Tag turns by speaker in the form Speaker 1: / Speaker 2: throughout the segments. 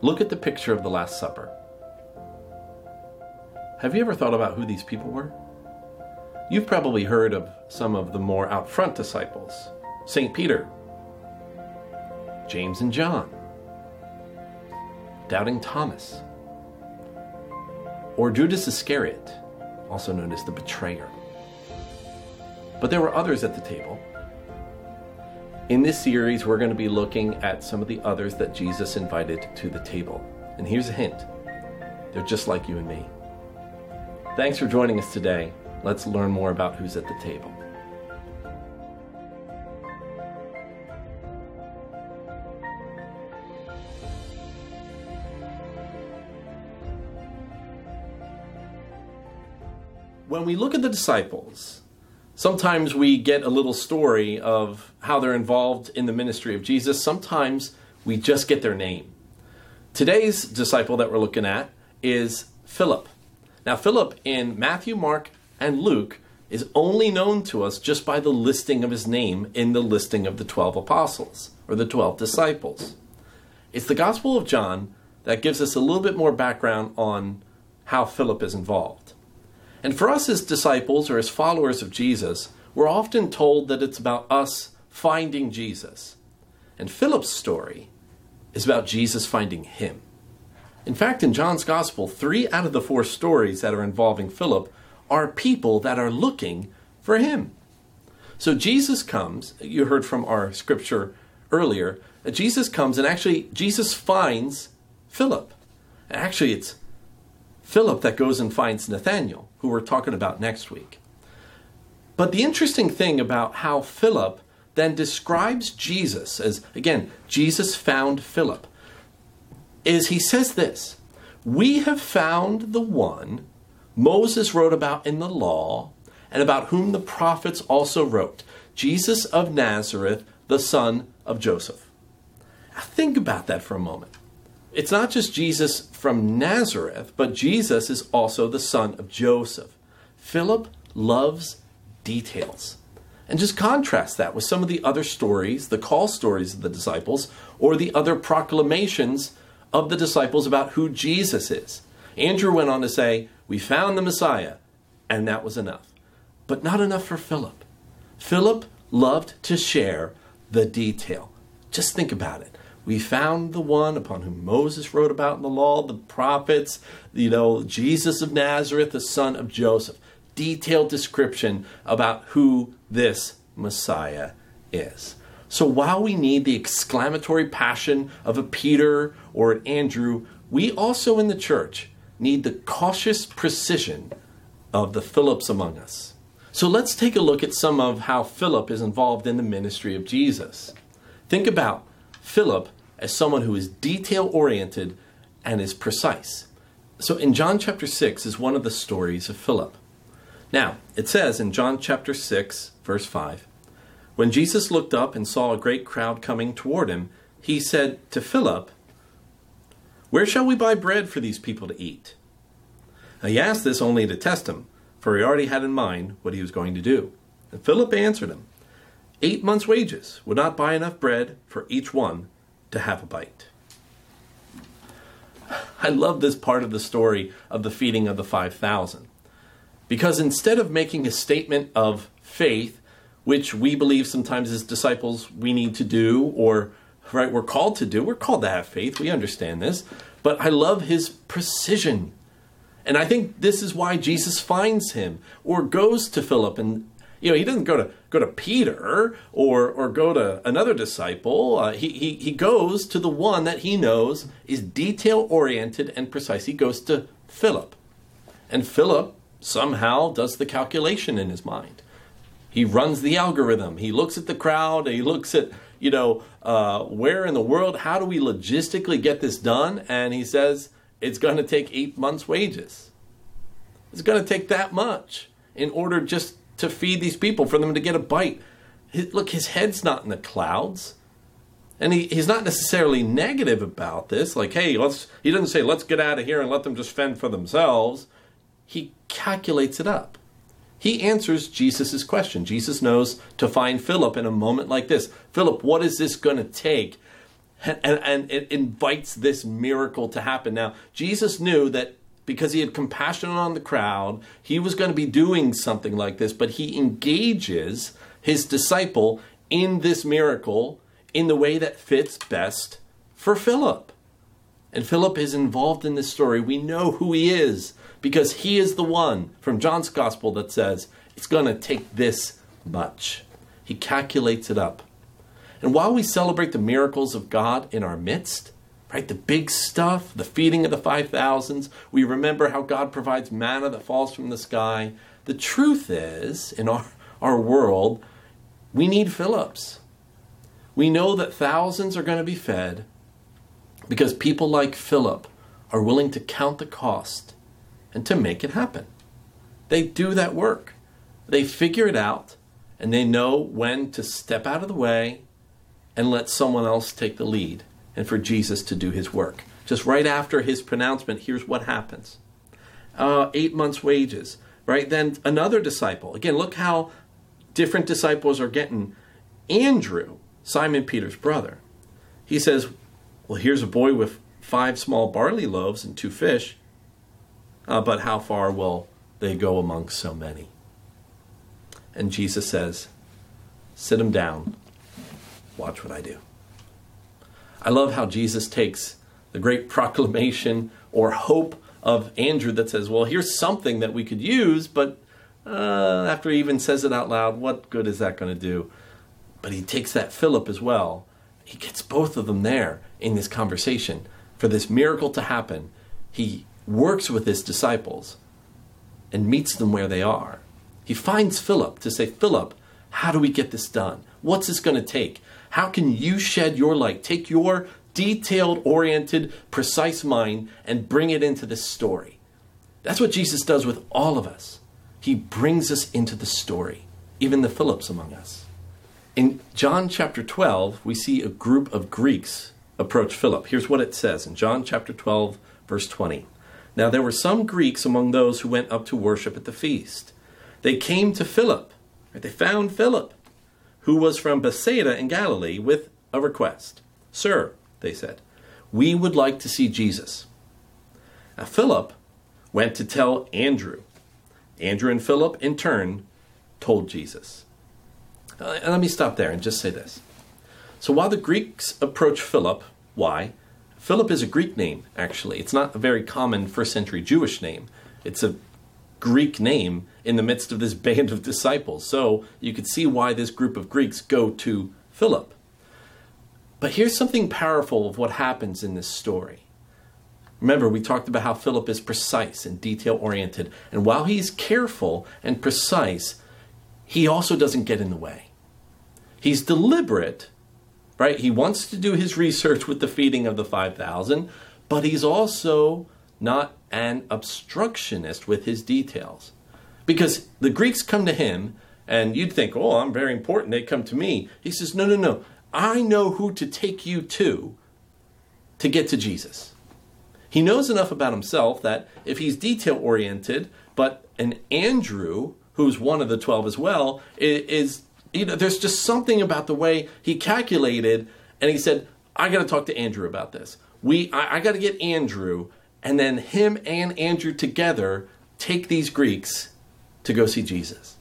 Speaker 1: look at the picture of the Last Supper. Have you ever thought about who these people were? You've probably heard of some of the more out front disciples St. Peter, James and John, Doubting Thomas, or Judas Iscariot, also known as the betrayer. But there were others at the table. In this series, we're going to be looking at some of the others that Jesus invited to the table. And here's a hint they're just like you and me. Thanks for joining us today. Let's learn more about who's at the table. When we look at the disciples, sometimes we get a little story of how they're involved in the ministry of Jesus. Sometimes we just get their name. Today's disciple that we're looking at is Philip. Now, Philip in Matthew, Mark, and Luke is only known to us just by the listing of his name in the listing of the 12 apostles or the 12 disciples. It's the Gospel of John that gives us a little bit more background on how Philip is involved. And for us as disciples or as followers of Jesus, we're often told that it's about us finding Jesus. And Philip's story is about Jesus finding him. In fact, in John's Gospel, three out of the four stories that are involving Philip are people that are looking for him. So Jesus comes, you heard from our scripture earlier, Jesus comes and actually Jesus finds Philip. Actually, it's Philip that goes and finds Nathanael, who we're talking about next week. But the interesting thing about how Philip then describes Jesus as, again, Jesus found Philip, is he says this We have found the one Moses wrote about in the law and about whom the prophets also wrote Jesus of Nazareth, the son of Joseph. Now think about that for a moment. It's not just Jesus from Nazareth, but Jesus is also the son of Joseph. Philip loves details. And just contrast that with some of the other stories, the call stories of the disciples, or the other proclamations of the disciples about who Jesus is. Andrew went on to say, We found the Messiah, and that was enough. But not enough for Philip. Philip loved to share the detail. Just think about it. We found the one upon whom Moses wrote about in the law, the prophets, you know, Jesus of Nazareth, the son of Joseph. Detailed description about who this Messiah is. So while we need the exclamatory passion of a Peter or an Andrew, we also in the church need the cautious precision of the Philips among us. So let's take a look at some of how Philip is involved in the ministry of Jesus. Think about Philip as someone who is detail oriented and is precise. So in John chapter 6 is one of the stories of Philip. Now, it says in John chapter 6, verse 5, when Jesus looked up and saw a great crowd coming toward him, he said to Philip, where shall we buy bread for these people to eat? Now, he asked this only to test him, for he already had in mind what he was going to do. And Philip answered him, Eight months' wages would not buy enough bread for each one to have a bite. I love this part of the story of the feeding of the 5,000. Because instead of making a statement of faith, which we believe sometimes as disciples we need to do, or right? We're called to do. We're called to have faith. We understand this. But I love his precision. And I think this is why Jesus finds him or goes to Philip and you know, he doesn't go to go to Peter or or go to another disciple. Uh, he, he he goes to the one that he knows is detail oriented and precise. He goes to Philip, and Philip somehow does the calculation in his mind. He runs the algorithm. He looks at the crowd. He looks at you know, uh, where in the world, how do we logistically get this done? And he says, it's going to take eight months' wages. It's going to take that much in order just to feed these people, for them to get a bite. His, look, his head's not in the clouds. And he, he's not necessarily negative about this, like, hey, let's, he doesn't say, let's get out of here and let them just fend for themselves. He calculates it up. He answers Jesus' question. Jesus knows to find Philip in a moment like this. Philip, what is this going to take? and, and, and it invites this miracle to happen. Now, Jesus knew that because he had compassion on the crowd, he was going to be doing something like this, but he engages his disciple in this miracle in the way that fits best for Philip. And Philip is involved in this story. We know who he is because he is the one from John's gospel that says it's going to take this much. He calculates it up. And while we celebrate the miracles of God in our midst, right, the big stuff, the feeding of the 5,000s, we remember how God provides manna that falls from the sky. The truth is, in our, our world, we need Philips. We know that thousands are going to be fed because people like Philip are willing to count the cost and to make it happen. They do that work. They figure it out and they know when to step out of the way and let someone else take the lead and for Jesus to do his work. Just right after his pronouncement, here's what happens uh, eight months' wages. Right then, another disciple. Again, look how different disciples are getting. Andrew, Simon Peter's brother, he says, Well, here's a boy with five small barley loaves and two fish, uh, but how far will they go among so many? And Jesus says, Sit him down Watch what I do. I love how Jesus takes the great proclamation or hope of Andrew that says, Well, here's something that we could use, but uh, after he even says it out loud, what good is that going to do? But he takes that Philip as well. He gets both of them there in this conversation. For this miracle to happen, he works with his disciples and meets them where they are. He finds Philip to say, Philip, how do we get this done? What's this going to take? How can you shed your light? Take your detailed oriented, precise mind and bring it into this story. That's what Jesus does with all of us. He brings us into the story, even the Philips among us. In John chapter 12, we see a group of Greeks approach Philip. Here's what it says in John chapter 12, verse 20. Now there were some Greeks among those who went up to worship at the feast. They came to Philip. They found Philip who was from Bethsaida in Galilee, with a request. Sir, they said, we would like to see Jesus. Now, Philip went to tell Andrew. Andrew and Philip, in turn, told Jesus. Uh, let me stop there and just say this. So while the Greeks approach Philip, why? Philip is a Greek name, actually. It's not a very common first century Jewish name. It's a Greek name in the midst of this band of disciples. So you could see why this group of Greeks go to Philip. But here's something powerful of what happens in this story. Remember, we talked about how Philip is precise and detail oriented. And while he's careful and precise, he also doesn't get in the way. He's deliberate, right? He wants to do his research with the feeding of the 5,000, but he's also not an obstructionist with his details. Because the Greeks come to him, and you'd think, oh, I'm very important, they come to me. He says, no, no, no. I know who to take you to to get to Jesus. He knows enough about himself that if he's detail oriented, but an Andrew, who's one of the 12 as well, is, you know, there's just something about the way he calculated, and he said, I got to talk to Andrew about this. We, I, I got to get Andrew and then him and Andrew together take these Greeks to go see Jesus.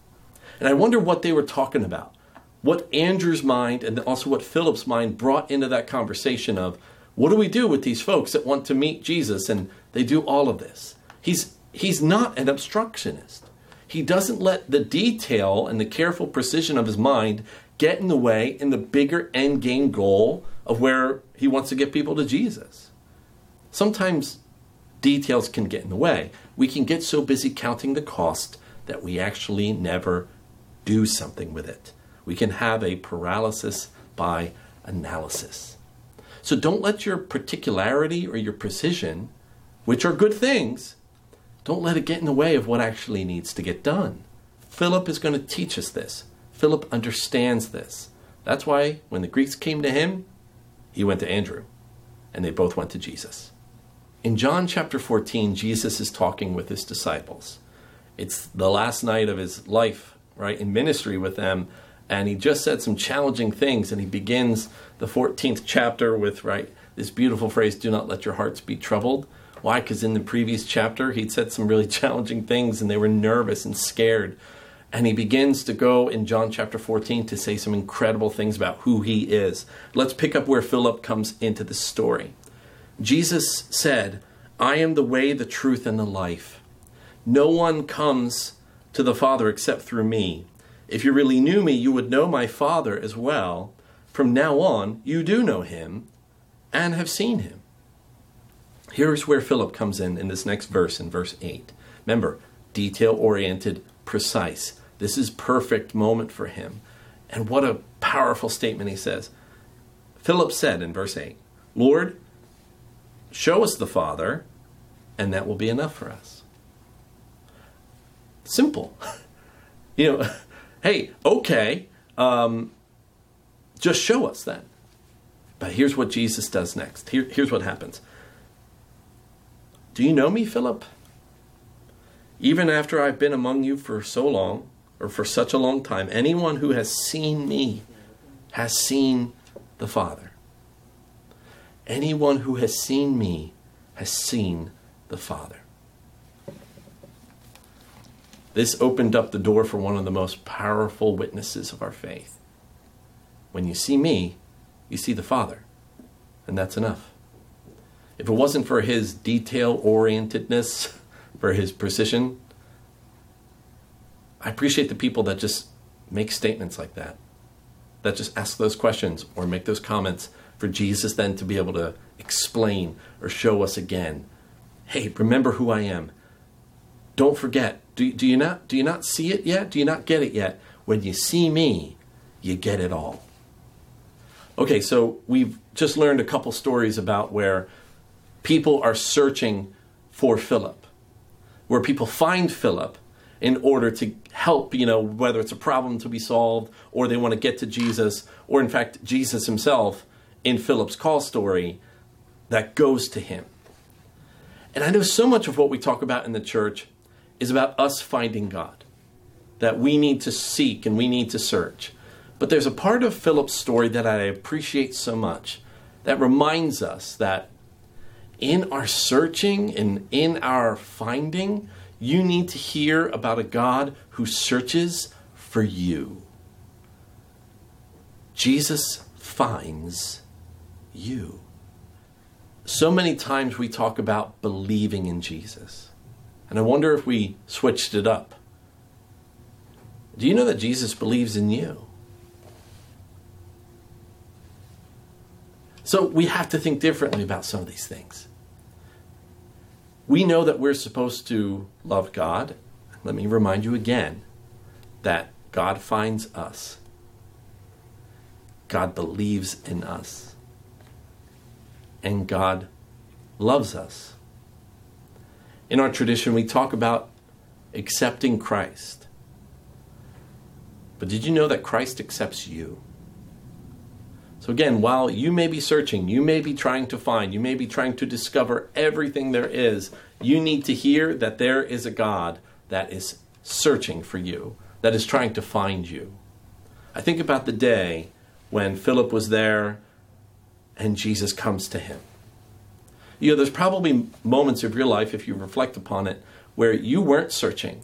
Speaker 1: And I wonder what they were talking about. What Andrew's mind and also what Philip's mind brought into that conversation of what do we do with these folks that want to meet Jesus and they do all of this? He's he's not an obstructionist. He doesn't let the detail and the careful precision of his mind get in the way in the bigger end game goal of where he wants to get people to Jesus. Sometimes details can get in the way. We can get so busy counting the cost that we actually never do something with it. We can have a paralysis by analysis. So don't let your particularity or your precision, which are good things, don't let it get in the way of what actually needs to get done. Philip is going to teach us this. Philip understands this. That's why when the Greeks came to him, he went to Andrew, and they both went to Jesus. In John chapter 14, Jesus is talking with his disciples. It's the last night of his life, right, in ministry with them. and he just said some challenging things and he begins the 14th chapter with right this beautiful phrase do not let your hearts be troubled why because in the previous chapter he'd said some really challenging things and they were nervous and scared and he begins to go in John chapter 14 to say some incredible things about who he is. Let's pick up where Philip comes into the story. Jesus said, I am the way, the truth, and the life. No one comes to the Father except through me. If you really knew me, you would know my Father as well. From now on, you do know him and have seen him. Here's where Philip comes in in this next verse, in verse 8. Remember, detail oriented, precise. This is perfect moment for him. And what a powerful statement he says. Philip said in verse 8, Lord, show us the Father, and that will be enough for us. Simple. you know, hey, okay, um, just show us then. But here's what Jesus does next. Here, here's what happens. Do you know me, Philip? Even after I've been among you for so long, or for such a long time, anyone who has seen me has seen the Father. Anyone who has seen me has seen the Father. This opened up the door for one of the most powerful witnesses of our faith. When you see me, you see the Father, and that's enough. If it wasn't for his detail orientedness, for his precision, I appreciate the people that just make statements like that, that just ask those questions or make those comments for Jesus then to be able to explain or show us again. Hey, remember who I am. Don't forget. Do, do you not do you not see it yet? Do you not get it yet? When you see me, you get it all. Okay, so we've just learned a couple stories about where people are searching for Philip, where people find Philip in order to help, you know, whether it's a problem to be solved or they want to get to Jesus, or in fact, Jesus himself in Philip's call story that goes to him. And I know so much of what we talk about in the church is about us finding God, that we need to seek and we need to search. But there's a part of Philip's story that I appreciate so much that reminds us that in our searching and in our finding, you need to hear about a God who searches for you. Jesus finds you. So many times we talk about believing in Jesus. And I wonder if we switched it up. Do you know that Jesus believes in you? So we have to think differently about some of these things. We know that we're supposed to love God. Let me remind you again that God finds us. God believes in us. And God loves us. In our tradition, we talk about accepting Christ. But did you know that Christ accepts you? So, again, while you may be searching, you may be trying to find, you may be trying to discover everything there is, you need to hear that there is a God that is searching for you, that is trying to find you. I think about the day when Philip was there and Jesus comes to him. You know, there's probably moments of your life, if you reflect upon it, where you weren't searching,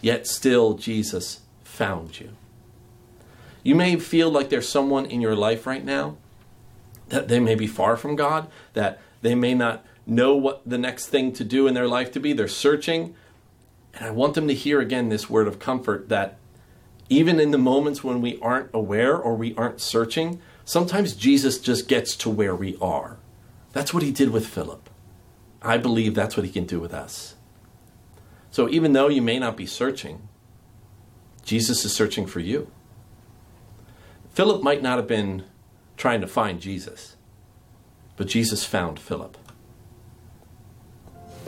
Speaker 1: yet still Jesus found you. You may feel like there's someone in your life right now that they may be far from God, that they may not know what the next thing to do in their life to be. They're searching. And I want them to hear again this word of comfort that even in the moments when we aren't aware or we aren't searching, sometimes Jesus just gets to where we are. That's what he did with Philip. I believe that's what he can do with us. So even though you may not be searching, Jesus is searching for you. Philip might not have been trying to find Jesus, but Jesus found Philip.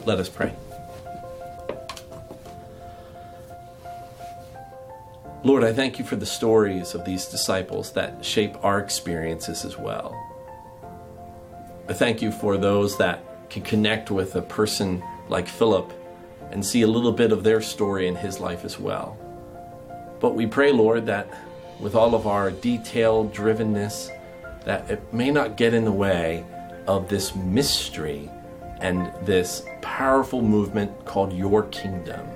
Speaker 1: Let us pray. Lord, I thank you for the stories of these disciples that shape our experiences as well. I thank you for those that can connect with a person like Philip and see a little bit of their story in his life as well. But we pray, Lord, that with all of our detail drivenness, that it may not get in the way of this mystery and this powerful movement called your kingdom.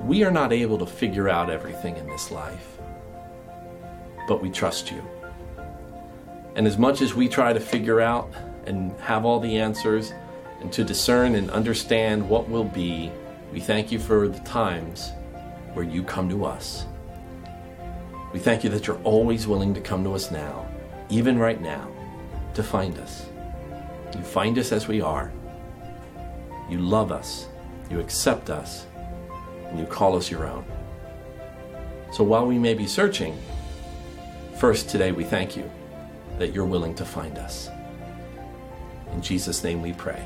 Speaker 1: We are not able to figure out everything in this life, but we trust you. And as much as we try to figure out and have all the answers and to discern and understand what will be, we thank you for the times where you come to us. We thank you that you're always willing to come to us now, even right now, to find us. You find us as we are. You love us. You accept us. And you call us your own. So while we may be searching, first today we thank you that you're willing to find us. In Jesus' name we pray.